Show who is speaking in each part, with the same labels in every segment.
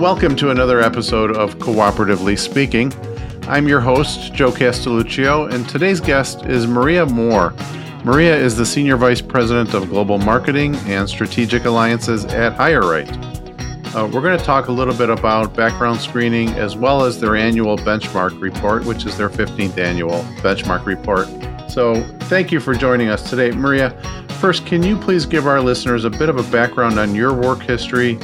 Speaker 1: Welcome to another episode of Cooperatively Speaking. I'm your host, Joe Castelluccio, and today's guest is Maria Moore. Maria is the Senior Vice President of Global Marketing and Strategic Alliances at HireRight. Uh, we're going to talk a little bit about background screening as well as their annual benchmark report, which is their 15th annual benchmark report. So, thank you for joining us today. Maria, first, can you please give our listeners a bit of a background on your work history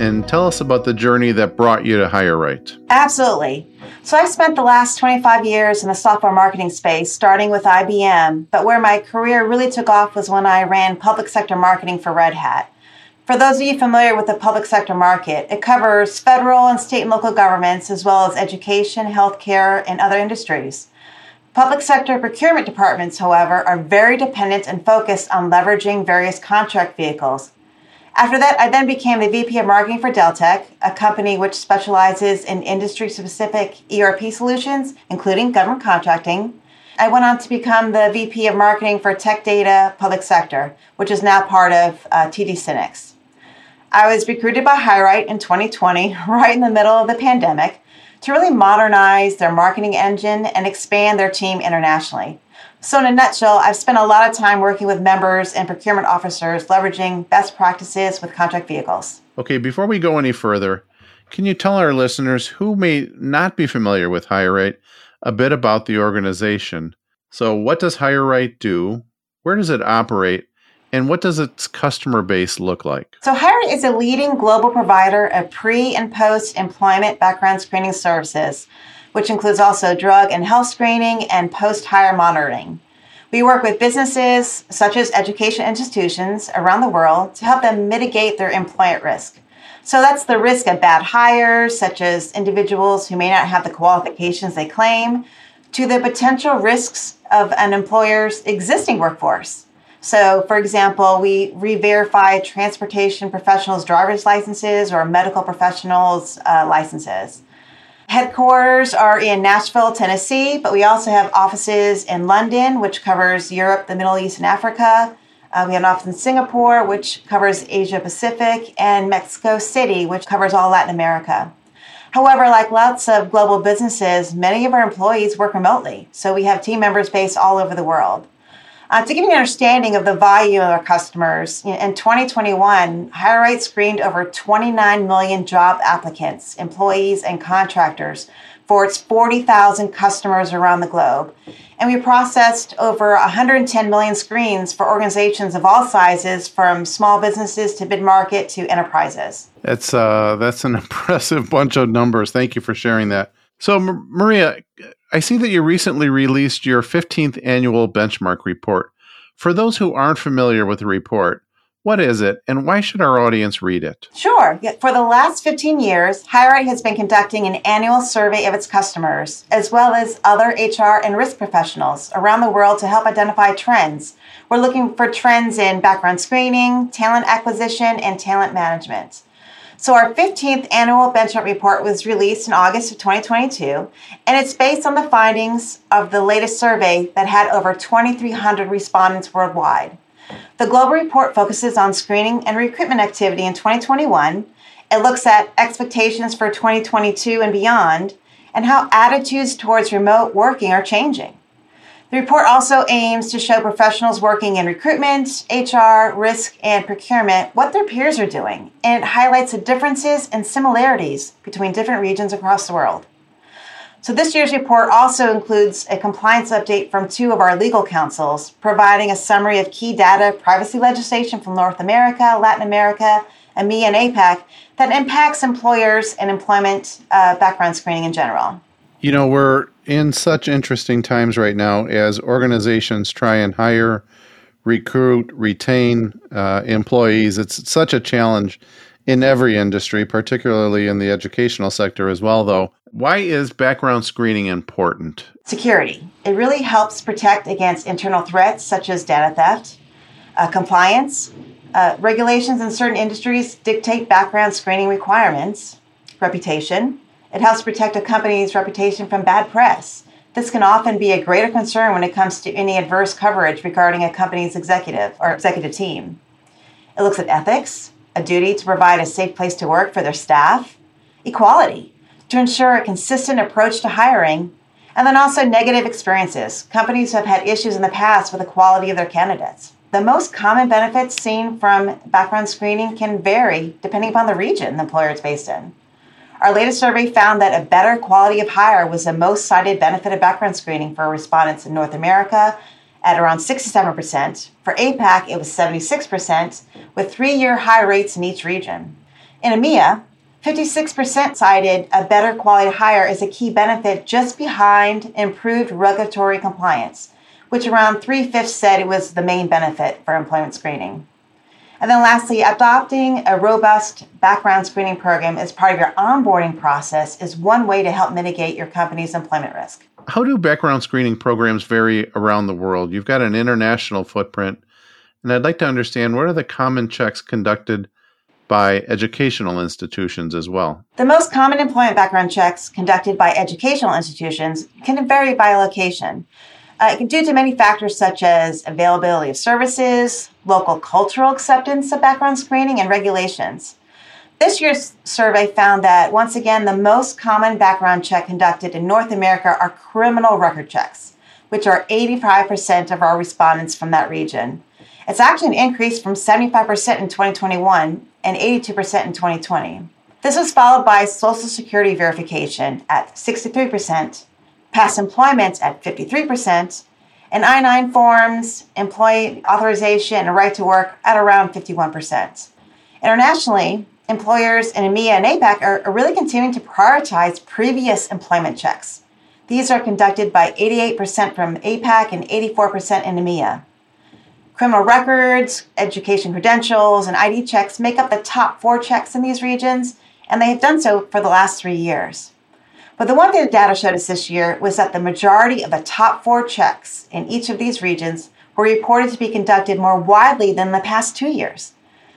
Speaker 1: and tell us about the journey that brought you to HireRight.
Speaker 2: Absolutely. So I've spent the last 25 years in the software marketing space, starting with IBM, but where my career really took off was when I ran public sector marketing for Red Hat. For those of you familiar with the public sector market, it covers federal and state and local governments as well as education, healthcare, and other industries. Public sector procurement departments, however, are very dependent and focused on leveraging various contract vehicles, after that, I then became the VP of Marketing for Deltek, a company which specializes in industry specific ERP solutions, including government contracting. I went on to become the VP of Marketing for Tech Data Public Sector, which is now part of uh, TD SYNNEX. I was recruited by HireRight in 2020, right in the middle of the pandemic, to really modernize their marketing engine and expand their team internationally. So, in a nutshell, I've spent a lot of time working with members and procurement officers leveraging best practices with contract vehicles.
Speaker 1: Okay, before we go any further, can you tell our listeners who may not be familiar with HireRight a bit about the organization? So, what does HireRight do? Where does it operate? And what does its customer base look like?
Speaker 2: So, HireRight is a leading global provider of pre and post employment background screening services which includes also drug and health screening and post hire monitoring. We work with businesses such as education institutions around the world to help them mitigate their employment risk. So that's the risk of bad hires, such as individuals who may not have the qualifications they claim, to the potential risks of an employer's existing workforce. So, for example, we re verify transportation professionals' driver's licenses or medical professionals' uh, licenses. Headquarters are in Nashville, Tennessee, but we also have offices in London, which covers Europe, the Middle East, and Africa. Uh, we have an office in Singapore, which covers Asia Pacific, and Mexico City, which covers all Latin America. However, like lots of global businesses, many of our employees work remotely, so we have team members based all over the world. Uh, to give you an understanding of the value of our customers, in 2021, HireRight screened over 29 million job applicants, employees, and contractors for its 40,000 customers around the globe. And we processed over 110 million screens for organizations of all sizes, from small businesses to mid market to enterprises.
Speaker 1: That's, uh, that's an impressive bunch of numbers. Thank you for sharing that. So, Maria, I see that you recently released your 15th annual benchmark report. For those who aren't familiar with the report, what is it and why should our audience read it?
Speaker 2: Sure. For the last 15 years, HireRight has been conducting an annual survey of its customers, as well as other HR and risk professionals around the world to help identify trends. We're looking for trends in background screening, talent acquisition, and talent management. So, our 15th annual benchmark report was released in August of 2022, and it's based on the findings of the latest survey that had over 2,300 respondents worldwide. The global report focuses on screening and recruitment activity in 2021. It looks at expectations for 2022 and beyond, and how attitudes towards remote working are changing. The report also aims to show professionals working in recruitment, HR, risk, and procurement what their peers are doing, and it highlights the differences and similarities between different regions across the world. So, this year's report also includes a compliance update from two of our legal counsels, providing a summary of key data privacy legislation from North America, Latin America, EMEA, and APAC that impacts employers and employment uh, background screening in general.
Speaker 1: You know, we're in such interesting times right now as organizations try and hire, recruit, retain uh, employees. It's such a challenge in every industry, particularly in the educational sector as well, though. Why is background screening important?
Speaker 2: Security. It really helps protect against internal threats such as data theft, uh, compliance. Uh, regulations in certain industries dictate background screening requirements, reputation, it helps protect a company's reputation from bad press. This can often be a greater concern when it comes to any adverse coverage regarding a company's executive or executive team. It looks at ethics, a duty to provide a safe place to work for their staff. equality to ensure a consistent approach to hiring, and then also negative experiences. Companies have had issues in the past with the quality of their candidates. The most common benefits seen from background screening can vary depending upon the region the employer is based in. Our latest survey found that a better quality of hire was the most cited benefit of background screening for respondents in North America at around 67%. For APAC, it was 76%, with three year high rates in each region. In EMEA, 56% cited a better quality hire as a key benefit just behind improved regulatory compliance which around three fifths said it was the main benefit for employment screening. And then lastly, adopting a robust background screening program as part of your onboarding process is one way to help mitigate your company's employment risk.
Speaker 1: How do background screening programs vary around the world? You've got an international footprint, and I'd like to understand what are the common checks conducted by educational institutions as well?
Speaker 2: The most common employment background checks conducted by educational institutions can vary by location. Uh, due to many factors such as availability of services, local cultural acceptance of background screening, and regulations. This year's survey found that, once again, the most common background check conducted in North America are criminal record checks, which are 85% of our respondents from that region. It's actually an increase from 75% in 2021 and 82% in 2020. This was followed by Social Security verification at 63%, past employment at 53%, and I 9 forms, employee authorization, and right to work at around 51%. Internationally, employers in EMEA and APAC are, are really continuing to prioritize previous employment checks. These are conducted by 88% from APAC and 84% in EMEA. Criminal records, education credentials, and ID checks make up the top four checks in these regions, and they have done so for the last three years. But the one thing the data showed us this year was that the majority of the top four checks in each of these regions were reported to be conducted more widely than the past two years,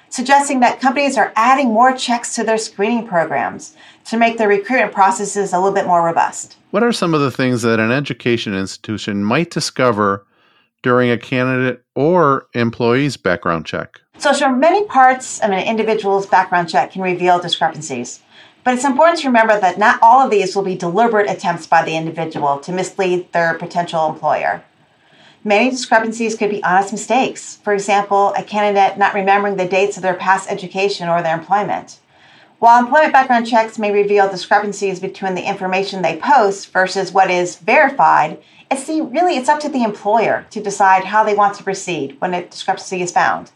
Speaker 2: suggesting that companies are adding more checks to their screening programs to make their recruitment processes a little bit more robust.
Speaker 1: What are some of the things that an education institution might discover during a candidate or employee's background check?
Speaker 2: So, sure, many parts of an individual's background check can reveal discrepancies. But it's important to remember that not all of these will be deliberate attempts by the individual to mislead their potential employer. Many discrepancies could be honest mistakes. For example, a candidate not remembering the dates of their past education or their employment. While employment background checks may reveal discrepancies between the information they post versus what is verified, it's the, really it's up to the employer to decide how they want to proceed when a discrepancy is found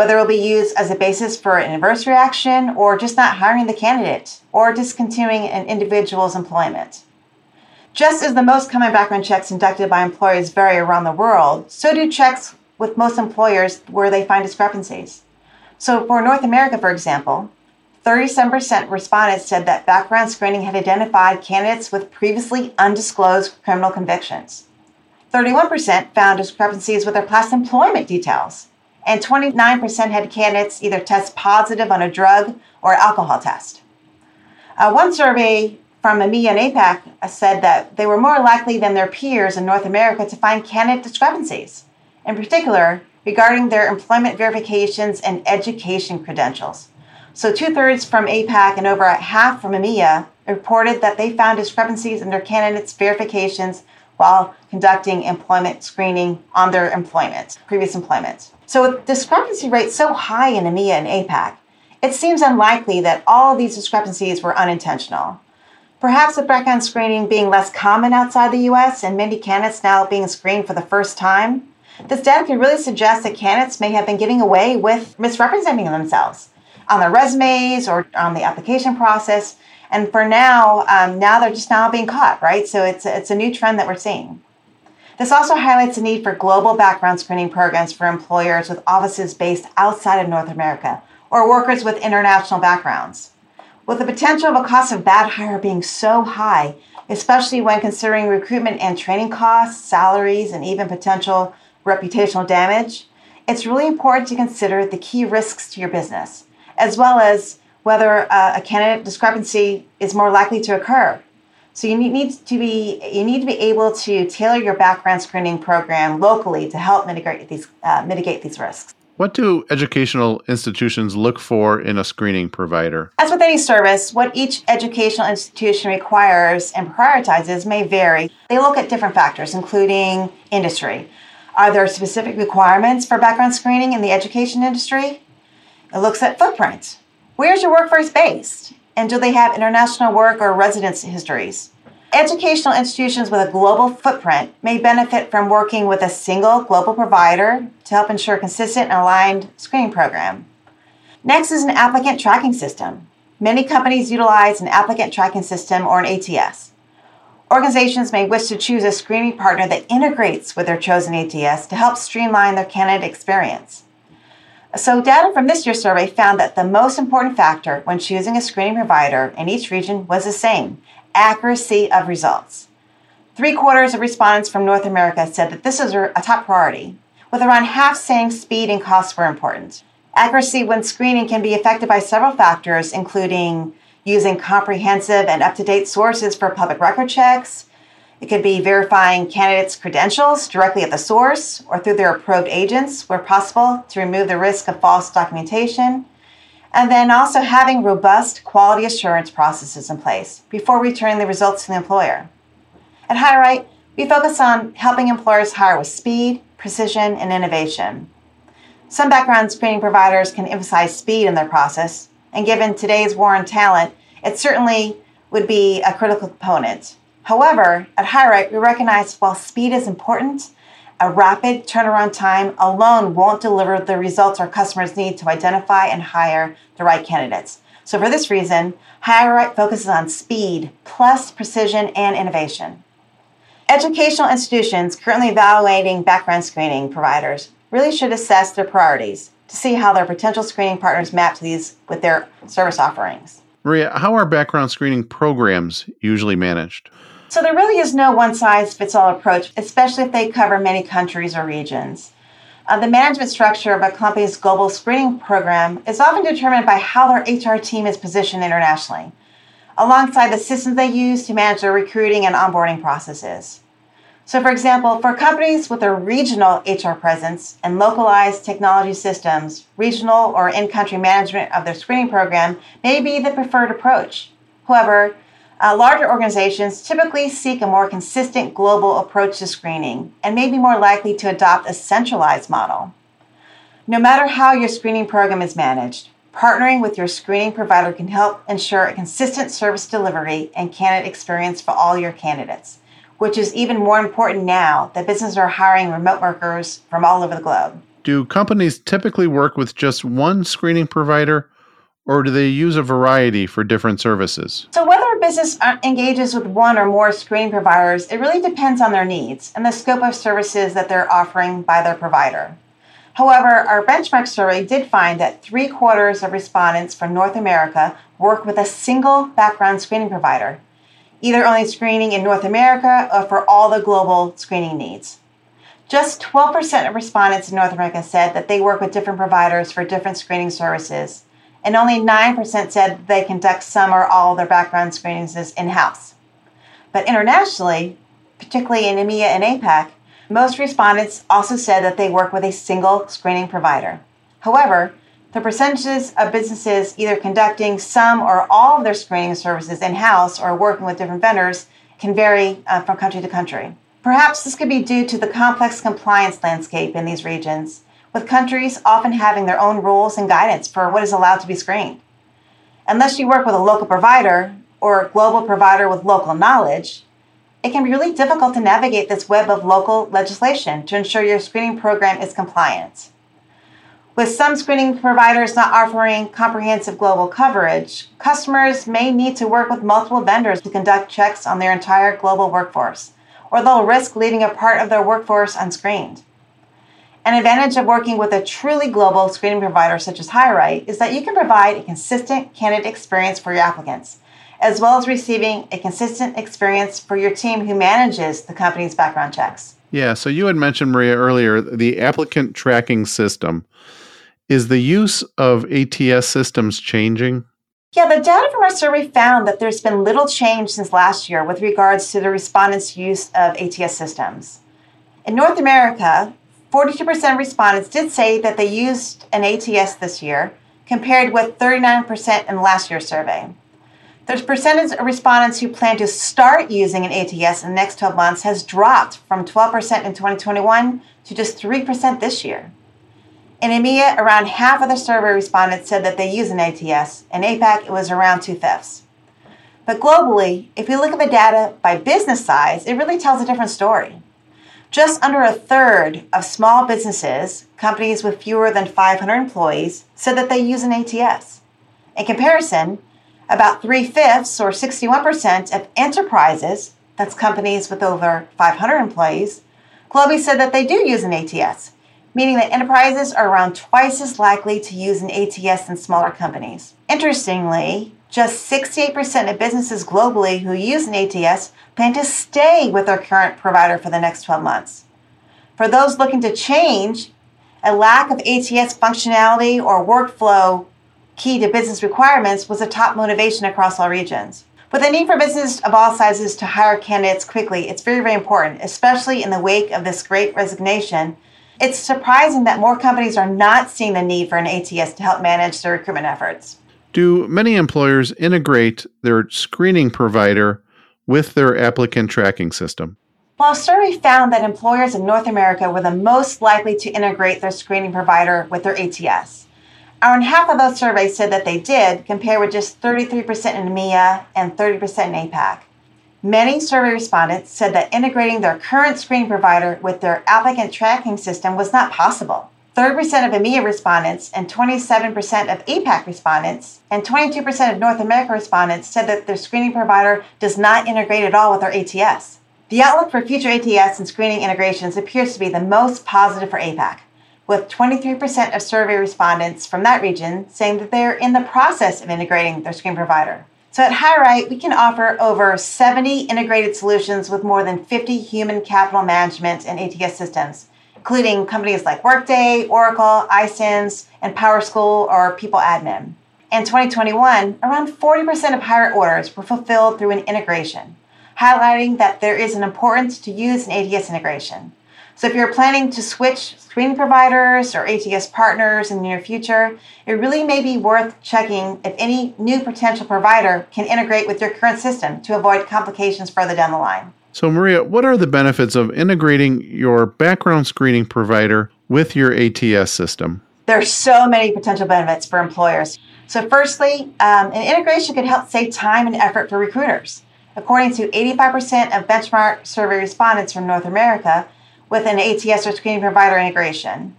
Speaker 2: whether it will be used as a basis for an adverse reaction or just not hiring the candidate or discontinuing an individual's employment. Just as the most common background checks conducted by employers vary around the world, so do checks with most employers where they find discrepancies. So, for North America, for example, 37% respondents said that background screening had identified candidates with previously undisclosed criminal convictions. 31% found discrepancies with their past employment details and 29% had candidates either test positive on a drug or alcohol test. Uh, one survey from EMEA and APAC said that they were more likely than their peers in North America to find candidate discrepancies, in particular regarding their employment verifications and education credentials. So, two thirds from APAC and over half from EMEA reported that they found discrepancies in their candidates' verifications while conducting employment screening on their employment, previous employment. So with discrepancy rates so high in EMEA and APAC, it seems unlikely that all of these discrepancies were unintentional. Perhaps with background screening being less common outside the US and many candidates now being screened for the first time, this data really suggest that candidates may have been getting away with misrepresenting themselves on their resumes or on the application process. And for now, um, now they're just now being caught, right? So it's, it's a new trend that we're seeing. This also highlights the need for global background screening programs for employers with offices based outside of North America or workers with international backgrounds. With the potential of a cost of bad hire being so high, especially when considering recruitment and training costs, salaries, and even potential reputational damage, it's really important to consider the key risks to your business, as well as whether uh, a candidate discrepancy is more likely to occur so you need to be you need to be able to tailor your background screening program locally to help mitigate these uh, mitigate these risks.
Speaker 1: What do educational institutions look for in a screening provider?
Speaker 2: As with any service, what each educational institution requires and prioritizes may vary. They look at different factors, including industry. Are there specific requirements for background screening in the education industry? It looks at footprint. Where's your workforce based? And do they have international work or residence histories? Educational institutions with a global footprint may benefit from working with a single global provider to help ensure a consistent and aligned screening program. Next is an applicant tracking system. Many companies utilize an applicant tracking system or an ATS. Organizations may wish to choose a screening partner that integrates with their chosen ATS to help streamline their candidate experience. So, data from this year's survey found that the most important factor when choosing a screening provider in each region was the same accuracy of results. Three quarters of respondents from North America said that this is a top priority, with around half saying speed and costs were important. Accuracy when screening can be affected by several factors, including using comprehensive and up to date sources for public record checks. It could be verifying candidates' credentials directly at the source or through their approved agents where possible to remove the risk of false documentation. And then also having robust quality assurance processes in place before returning the results to the employer. At HireRight, we focus on helping employers hire with speed, precision, and innovation. Some background screening providers can emphasize speed in their process, and given today's war on talent, it certainly would be a critical component. However, at HireRight, we recognize while speed is important, a rapid turnaround time alone won't deliver the results our customers need to identify and hire the right candidates. So, for this reason, HireRight focuses on speed plus precision and innovation. Educational institutions currently evaluating background screening providers really should assess their priorities to see how their potential screening partners map to these with their service offerings.
Speaker 1: Maria, how are background screening programs usually managed?
Speaker 2: So there really is no one size fits all approach, especially if they cover many countries or regions. Uh, the management structure of a company's global screening program is often determined by how their HR team is positioned internationally, alongside the systems they use to manage their recruiting and onboarding processes. So, for example, for companies with a regional HR presence and localized technology systems, regional or in country management of their screening program may be the preferred approach. However, uh, larger organizations typically seek a more consistent global approach to screening and may be more likely to adopt a centralized model. No matter how your screening program is managed, partnering with your screening provider can help ensure a consistent service delivery and candidate experience for all your candidates, which is even more important now that businesses are hiring remote workers from all over the globe.
Speaker 1: Do companies typically work with just one screening provider or do they use a variety for different services?
Speaker 2: So, whether a business uh, engages with one or more screening providers, it really depends on their needs and the scope of services that they're offering by their provider. However, our benchmark survey did find that three quarters of respondents from North America work with a single background screening provider, either only screening in North America or for all the global screening needs. Just 12% of respondents in North America said that they work with different providers for different screening services and only 9% said they conduct some or all their background screenings in house. But internationally, particularly in EMEA and APAC, most respondents also said that they work with a single screening provider. However, the percentages of businesses either conducting some or all of their screening services in house or working with different vendors can vary uh, from country to country. Perhaps this could be due to the complex compliance landscape in these regions with countries often having their own rules and guidance for what is allowed to be screened. Unless you work with a local provider or a global provider with local knowledge, it can be really difficult to navigate this web of local legislation to ensure your screening program is compliant. With some screening providers not offering comprehensive global coverage, customers may need to work with multiple vendors to conduct checks on their entire global workforce, or they'll risk leaving a part of their workforce unscreened. An advantage of working with a truly global screening provider such as HireRight is that you can provide a consistent candidate experience for your applicants, as well as receiving a consistent experience for your team who manages the company's background checks.
Speaker 1: Yeah, so you had mentioned, Maria, earlier the applicant tracking system. Is the use of ATS systems changing?
Speaker 2: Yeah, the data from our survey found that there's been little change since last year with regards to the respondents' use of ATS systems. In North America, 42% of respondents did say that they used an ATS this year, compared with 39% in last year's survey. The percentage of respondents who plan to start using an ATS in the next 12 months has dropped from 12% in 2021 to just 3% this year. In EMEA, around half of the survey respondents said that they use an ATS. In APAC, it was around two fifths. But globally, if you look at the data by business size, it really tells a different story. Just under a third of small businesses, companies with fewer than 500 employees, said that they use an ATS. In comparison, about three fifths or 61% of enterprises, that's companies with over 500 employees, globally said that they do use an ATS, meaning that enterprises are around twice as likely to use an ATS than smaller companies. Interestingly, just 68% of businesses globally who use an ATS plan to stay with their current provider for the next 12 months. For those looking to change, a lack of ATS functionality or workflow key to business requirements was a top motivation across all regions. With the need for businesses of all sizes to hire candidates quickly, it's very, very important, especially in the wake of this great resignation. It's surprising that more companies are not seeing the need for an ATS to help manage their recruitment efforts.
Speaker 1: Do many employers integrate their screening provider with their applicant tracking system?
Speaker 2: Well, a survey found that employers in North America were the most likely to integrate their screening provider with their ATS. Around half of those surveys said that they did, compared with just 33% in EMEA and 30% in APAC. Many survey respondents said that integrating their current screening provider with their applicant tracking system was not possible. 30% of EMEA respondents and 27% of APAC respondents and 22% of North America respondents said that their screening provider does not integrate at all with their ATS. The outlook for future ATS and screening integrations appears to be the most positive for APAC, with 23% of survey respondents from that region saying that they are in the process of integrating their screening provider. So at HireRight, we can offer over 70 integrated solutions with more than 50 human capital management and ATS systems including companies like Workday, Oracle, iCIMS, and PowerSchool or People Admin. In 2021, around 40% of hire orders were fulfilled through an integration, highlighting that there is an importance to use an ATS integration. So if you're planning to switch screening providers or ATS partners in the near future, it really may be worth checking if any new potential provider can integrate with your current system to avoid complications further down the line.
Speaker 1: So, Maria, what are the benefits of integrating your background screening provider with your ATS system?
Speaker 2: There are so many potential benefits for employers. So, firstly, um, an integration could help save time and effort for recruiters. According to 85% of benchmark survey respondents from North America, with an ATS or screening provider integration.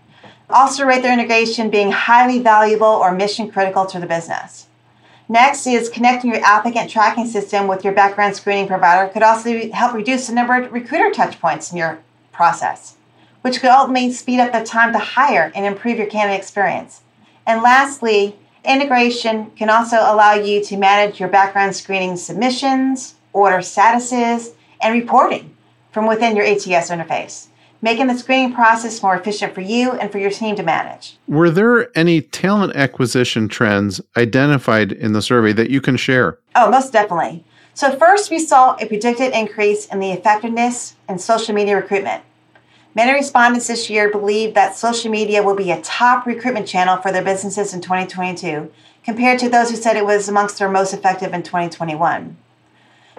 Speaker 2: Also, rate their integration being highly valuable or mission critical to the business. Next is connecting your applicant tracking system with your background screening provider could also help reduce the number of recruiter touchpoints in your process, which could ultimately speed up the time to hire and improve your candidate experience. And lastly, integration can also allow you to manage your background screening submissions, order statuses, and reporting from within your ATS interface making the screening process more efficient for you and for your team to manage.
Speaker 1: Were there any talent acquisition trends identified in the survey that you can share?
Speaker 2: Oh, most definitely. So, first, we saw a predicted increase in the effectiveness in social media recruitment. Many respondents this year believe that social media will be a top recruitment channel for their businesses in 2022, compared to those who said it was amongst their most effective in 2021.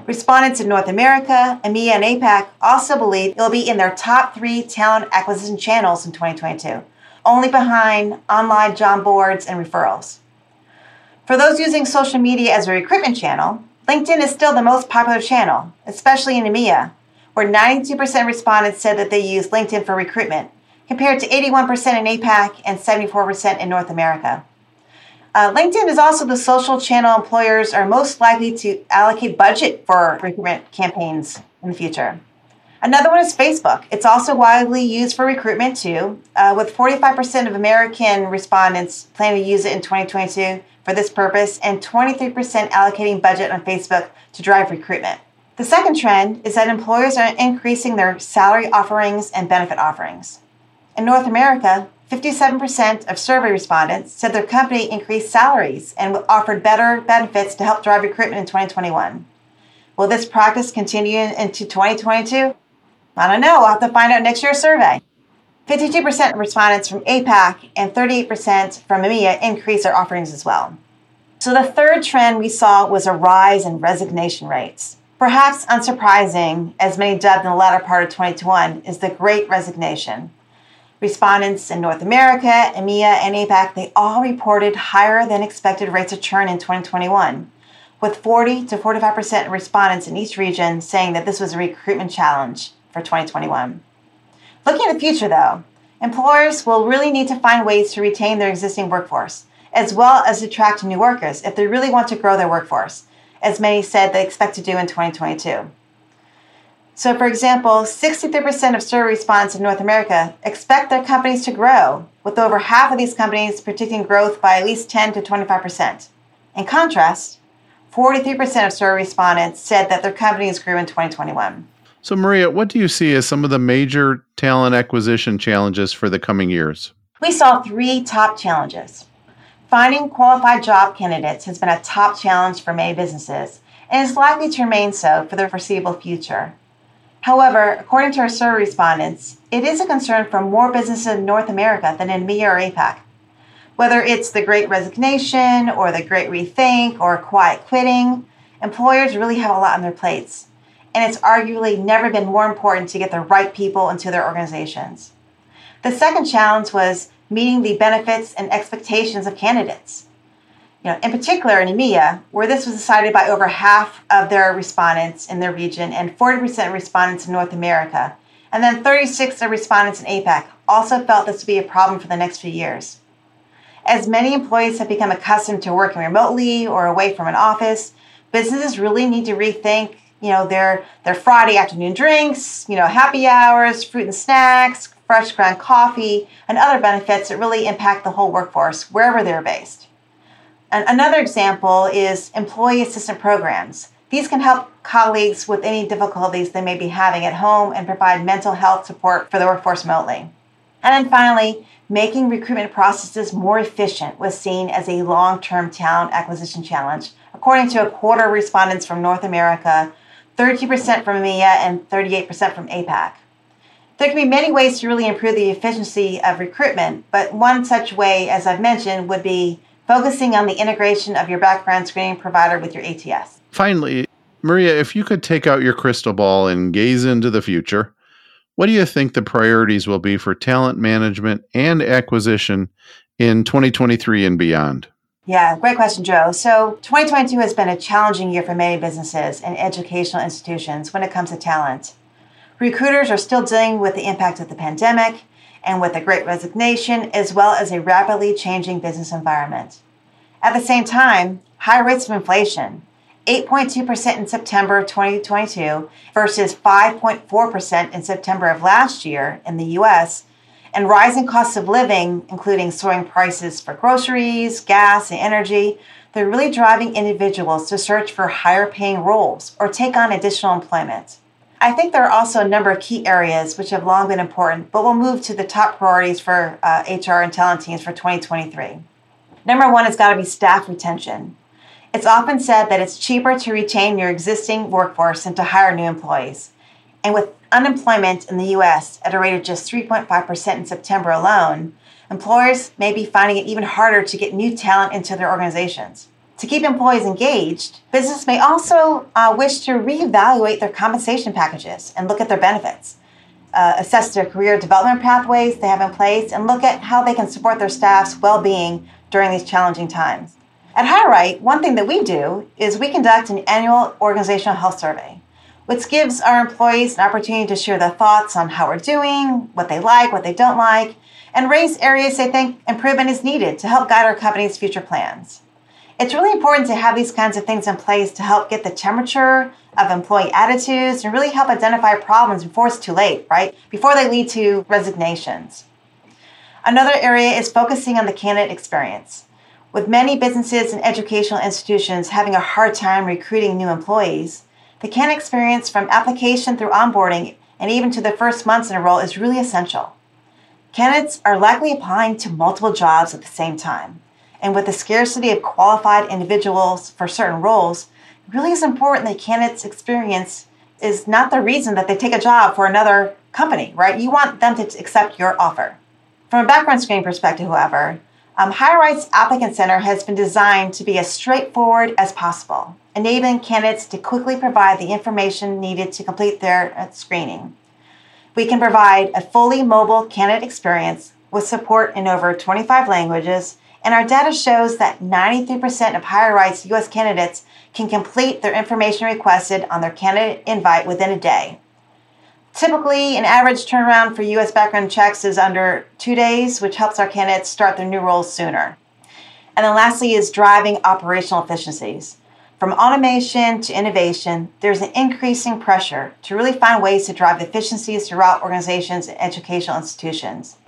Speaker 2: Respondents in North America, EMEA, and APAC also believe it will be in their top three talent acquisition channels in 2022, only behind online job boards and referrals. For those using social media as a recruitment channel, LinkedIn is still the most popular channel, especially in EMEA, where 92% of respondents said that they use LinkedIn for recruitment, compared to 81% in APAC and 74% in North America. Uh, LinkedIn is also the social channel employers are most likely to allocate budget for recruitment campaigns in the future. Another one is Facebook. It's also widely used for recruitment too, uh, with 45% of American respondents planning to use it in 2022 for this purpose and 23% allocating budget on Facebook to drive recruitment. The second trend is that employers are increasing their salary offerings and benefit offerings. In North America, 57% of survey respondents said their company increased salaries and offered better benefits to help drive recruitment in 2021. Will this practice continue into 2022? I don't know. We'll have to find out next year's survey. 52% of respondents from APAC and 38% from EMEA increased their offerings as well. So the third trend we saw was a rise in resignation rates. Perhaps unsurprising, as many dubbed in the latter part of 2021, is the Great Resignation. Respondents in North America, EMEA, and APAC, they all reported higher than expected rates of churn in 2021, with 40 to 45% of respondents in each region saying that this was a recruitment challenge for 2021. Looking at the future, though, employers will really need to find ways to retain their existing workforce as well as attract new workers if they really want to grow their workforce, as many said they expect to do in 2022. So, for example, 63% of survey respondents in North America expect their companies to grow, with over half of these companies predicting growth by at least 10 to 25%. In contrast, 43% of survey respondents said that their companies grew in 2021.
Speaker 1: So, Maria, what do you see as some of the major talent acquisition challenges for the coming years?
Speaker 2: We saw three top challenges. Finding qualified job candidates has been a top challenge for many businesses and is likely to remain so for the foreseeable future. However, according to our survey respondents, it is a concern for more businesses in North America than in MEA or APAC. Whether it's the great resignation or the great rethink or quiet quitting, employers really have a lot on their plates. And it's arguably never been more important to get the right people into their organizations. The second challenge was meeting the benefits and expectations of candidates. You know, in particular in EMEA, where this was decided by over half of their respondents in their region and 40% of respondents in North America, and then 36 of respondents in APAC also felt this would be a problem for the next few years. As many employees have become accustomed to working remotely or away from an office, businesses really need to rethink, you know, their their Friday afternoon drinks, you know, happy hours, fruit and snacks, fresh ground coffee, and other benefits that really impact the whole workforce wherever they're based. Another example is employee assistant programs. These can help colleagues with any difficulties they may be having at home and provide mental health support for the workforce remotely. And then finally, making recruitment processes more efficient was seen as a long term talent acquisition challenge, according to a quarter of respondents from North America, 30% from EMEA, and 38% from APAC. There can be many ways to really improve the efficiency of recruitment, but one such way, as I've mentioned, would be focusing on the integration of your background screening provider with your ATS.
Speaker 1: Finally, Maria, if you could take out your crystal ball and gaze into the future, what do you think the priorities will be for talent management and acquisition in 2023 and beyond?
Speaker 2: Yeah, great question, Joe. So, 2022 has been a challenging year for many businesses and educational institutions when it comes to talent. Recruiters are still dealing with the impact of the pandemic and with the great resignation, as well as a rapidly changing business environment. At the same time, high rates of inflation, 8.2% in September of 2022 versus 5.4% in September of last year in the US, and rising costs of living, including soaring prices for groceries, gas, and energy, they're really driving individuals to search for higher paying roles or take on additional employment. I think there are also a number of key areas which have long been important, but we'll move to the top priorities for uh, HR and talent teams for 2023. Number one has got to be staff retention. It's often said that it's cheaper to retain your existing workforce than to hire new employees. And with unemployment in the US at a rate of just 3.5% in September alone, employers may be finding it even harder to get new talent into their organizations. To keep employees engaged, business may also uh, wish to reevaluate their compensation packages and look at their benefits, uh, assess their career development pathways they have in place, and look at how they can support their staff's well being during these challenging times. At HireRight, one thing that we do is we conduct an annual organizational health survey, which gives our employees an opportunity to share their thoughts on how we're doing, what they like, what they don't like, and raise areas they think improvement is needed to help guide our company's future plans. It's really important to have these kinds of things in place to help get the temperature of employee attitudes and really help identify problems before it's too late, right? Before they lead to resignations. Another area is focusing on the candidate experience. With many businesses and educational institutions having a hard time recruiting new employees, the candidate experience from application through onboarding and even to the first months in a role is really essential. Candidates are likely applying to multiple jobs at the same time. And with the scarcity of qualified individuals for certain roles, it really is important that candidates' experience is not the reason that they take a job for another company, right? You want them to accept your offer. From a background screening perspective, however, um, HireRight's Applicant Center has been designed to be as straightforward as possible, enabling candidates to quickly provide the information needed to complete their uh, screening. We can provide a fully mobile candidate experience with support in over 25 languages, and our data shows that 93% of HireRight's U.S. candidates can complete their information requested on their candidate invite within a day. Typically, an average turnaround for U.S. background checks is under two days, which helps our candidates start their new roles sooner. And then lastly is driving operational efficiencies. From automation to innovation, there's an increasing pressure to really find ways to drive efficiencies throughout organizations and educational institutions.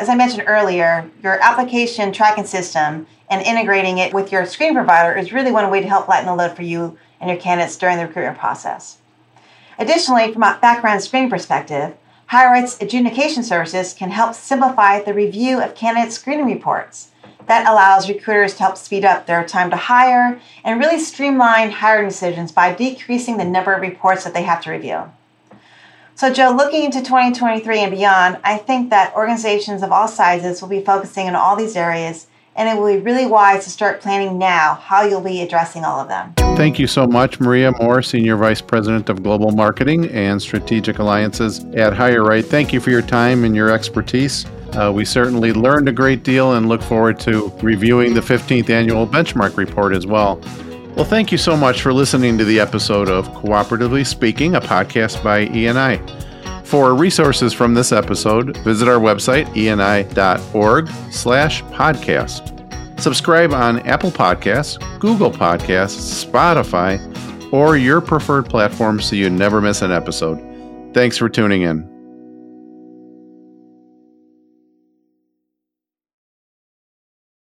Speaker 2: As I mentioned earlier, your application tracking system and integrating it with your screen provider is really one way to help lighten the load for you and your candidates during the recruitment process. Additionally, from a background screening perspective, HireRight's adjudication services can help simplify the review of candidate screening reports. That allows recruiters to help speed up their time to hire and really streamline hiring decisions by decreasing the number of reports that they have to review. So, Joe, looking into 2023 and beyond, I think that organizations of all sizes will be focusing on all these areas and it will be really wise to start planning now how you'll be addressing all of them.
Speaker 1: Thank you so much, Maria Moore, Senior Vice President of Global Marketing and Strategic Alliances at HireRight. Thank you for your time and your expertise. Uh, we certainly learned a great deal and look forward to reviewing the 15th annual benchmark report as well. Well, thank you so much for listening to the episode of Cooperatively Speaking, a podcast by E&I. For resources from this episode, visit our website, eandi.org slash podcast. Subscribe on Apple Podcasts, Google Podcasts, Spotify, or your preferred platform so you never miss an episode. Thanks for tuning in.